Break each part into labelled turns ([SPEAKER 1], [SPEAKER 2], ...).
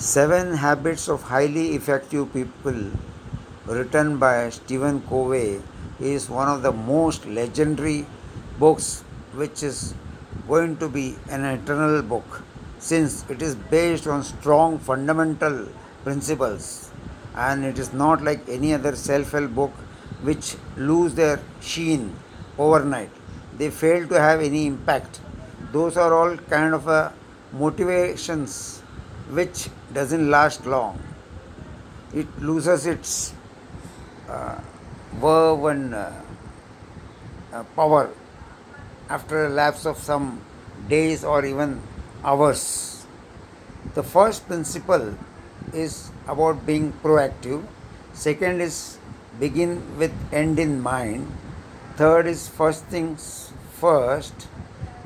[SPEAKER 1] Seven Habits of Highly Effective People, written by Stephen Covey, is one of the most legendary books, which is going to be an eternal book since it is based on strong fundamental principles. And it is not like any other self-help book which lose their sheen overnight. They fail to have any impact. Those are all kind of a motivations which doesn't last long it loses its uh, verve and uh, uh, power after a lapse of some days or even hours. The first principle is about being proactive. Second is begin with end in mind. Third is first things first.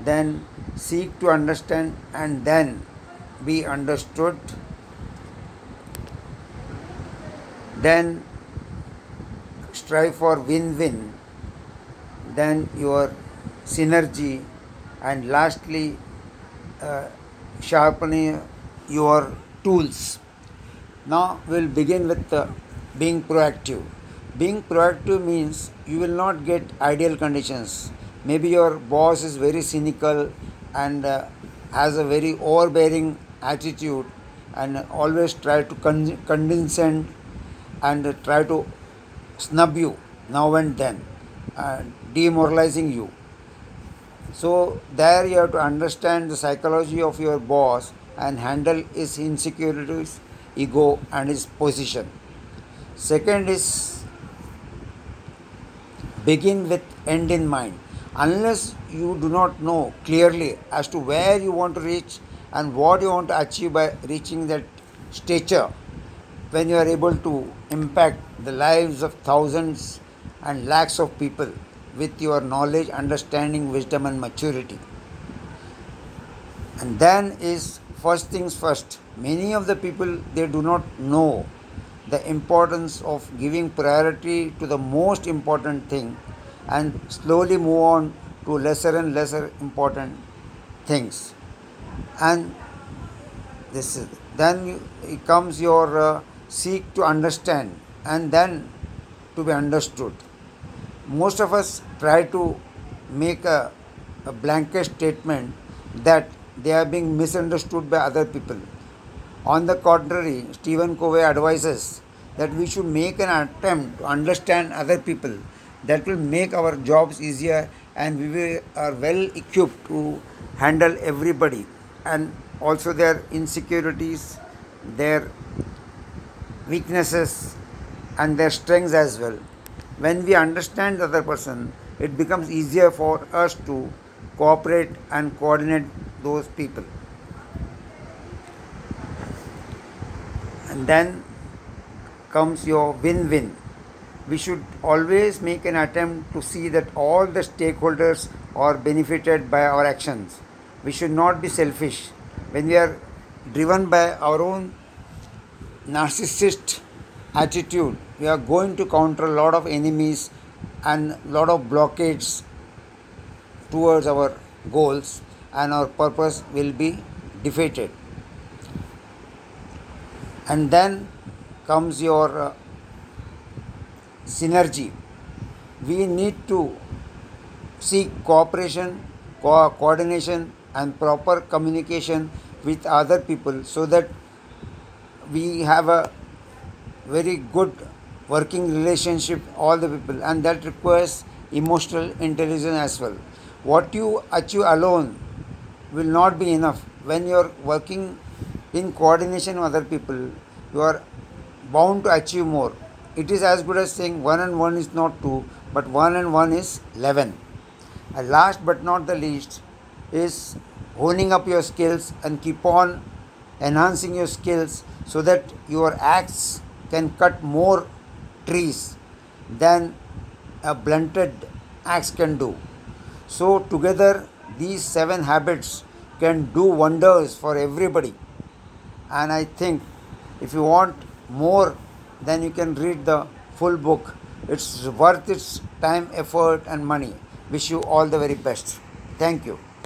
[SPEAKER 1] Then seek to understand and then be understood. Then strive for win win. Then your synergy. And lastly, uh, sharpening your tools. Now we'll begin with uh, being proactive. Being proactive means you will not get ideal conditions. Maybe your boss is very cynical and uh, has a very overbearing attitude and always try to con- condescend and try to snub you now and then, uh, demoralizing you so there you have to understand the psychology of your boss and handle his insecurities, ego and his position. Second is begin with end in mind. Unless you do not know clearly as to where you want to reach and what you want to achieve by reaching that stature, when you are able to impact the lives of thousands and lakhs of people with your knowledge, understanding, wisdom, and maturity. And then is first things first. Many of the people they do not know the importance of giving priority to the most important thing and slowly move on to lesser and lesser important things. And this is, then it comes your uh, seek to understand and then to be understood most of us try to make a, a blanket statement that they are being misunderstood by other people. On the contrary, Stephen Covey advises that we should make an attempt to understand other people. That will make our jobs easier and we are well equipped to handle everybody and also their insecurities, their weaknesses, and their strengths as well when we understand the other person, it becomes easier for us to cooperate and coordinate those people. And then comes your win win. We should always make an attempt to see that all the stakeholders are benefited by our actions. We should not be selfish. When we are driven by our own narcissist attitude, we are going to counter a lot of enemies and lot of blockades towards our goals, and our purpose will be defeated. And then comes your uh, synergy. We need to seek cooperation, co- coordination, and proper communication with other people so that we have a very good working relationship all the people and that requires emotional intelligence as well. What you achieve alone will not be enough. When you are working in coordination with other people you are bound to achieve more. It is as good as saying 1 and 1 is not 2 but 1 and 1 is 11 and last but not the least is honing up your skills and keep on enhancing your skills so that your axe can cut more trees than a blunted axe can do. So, together, these seven habits can do wonders for everybody. And I think if you want more, then you can read the full book. It's worth its time, effort, and money. Wish you all the very best. Thank you.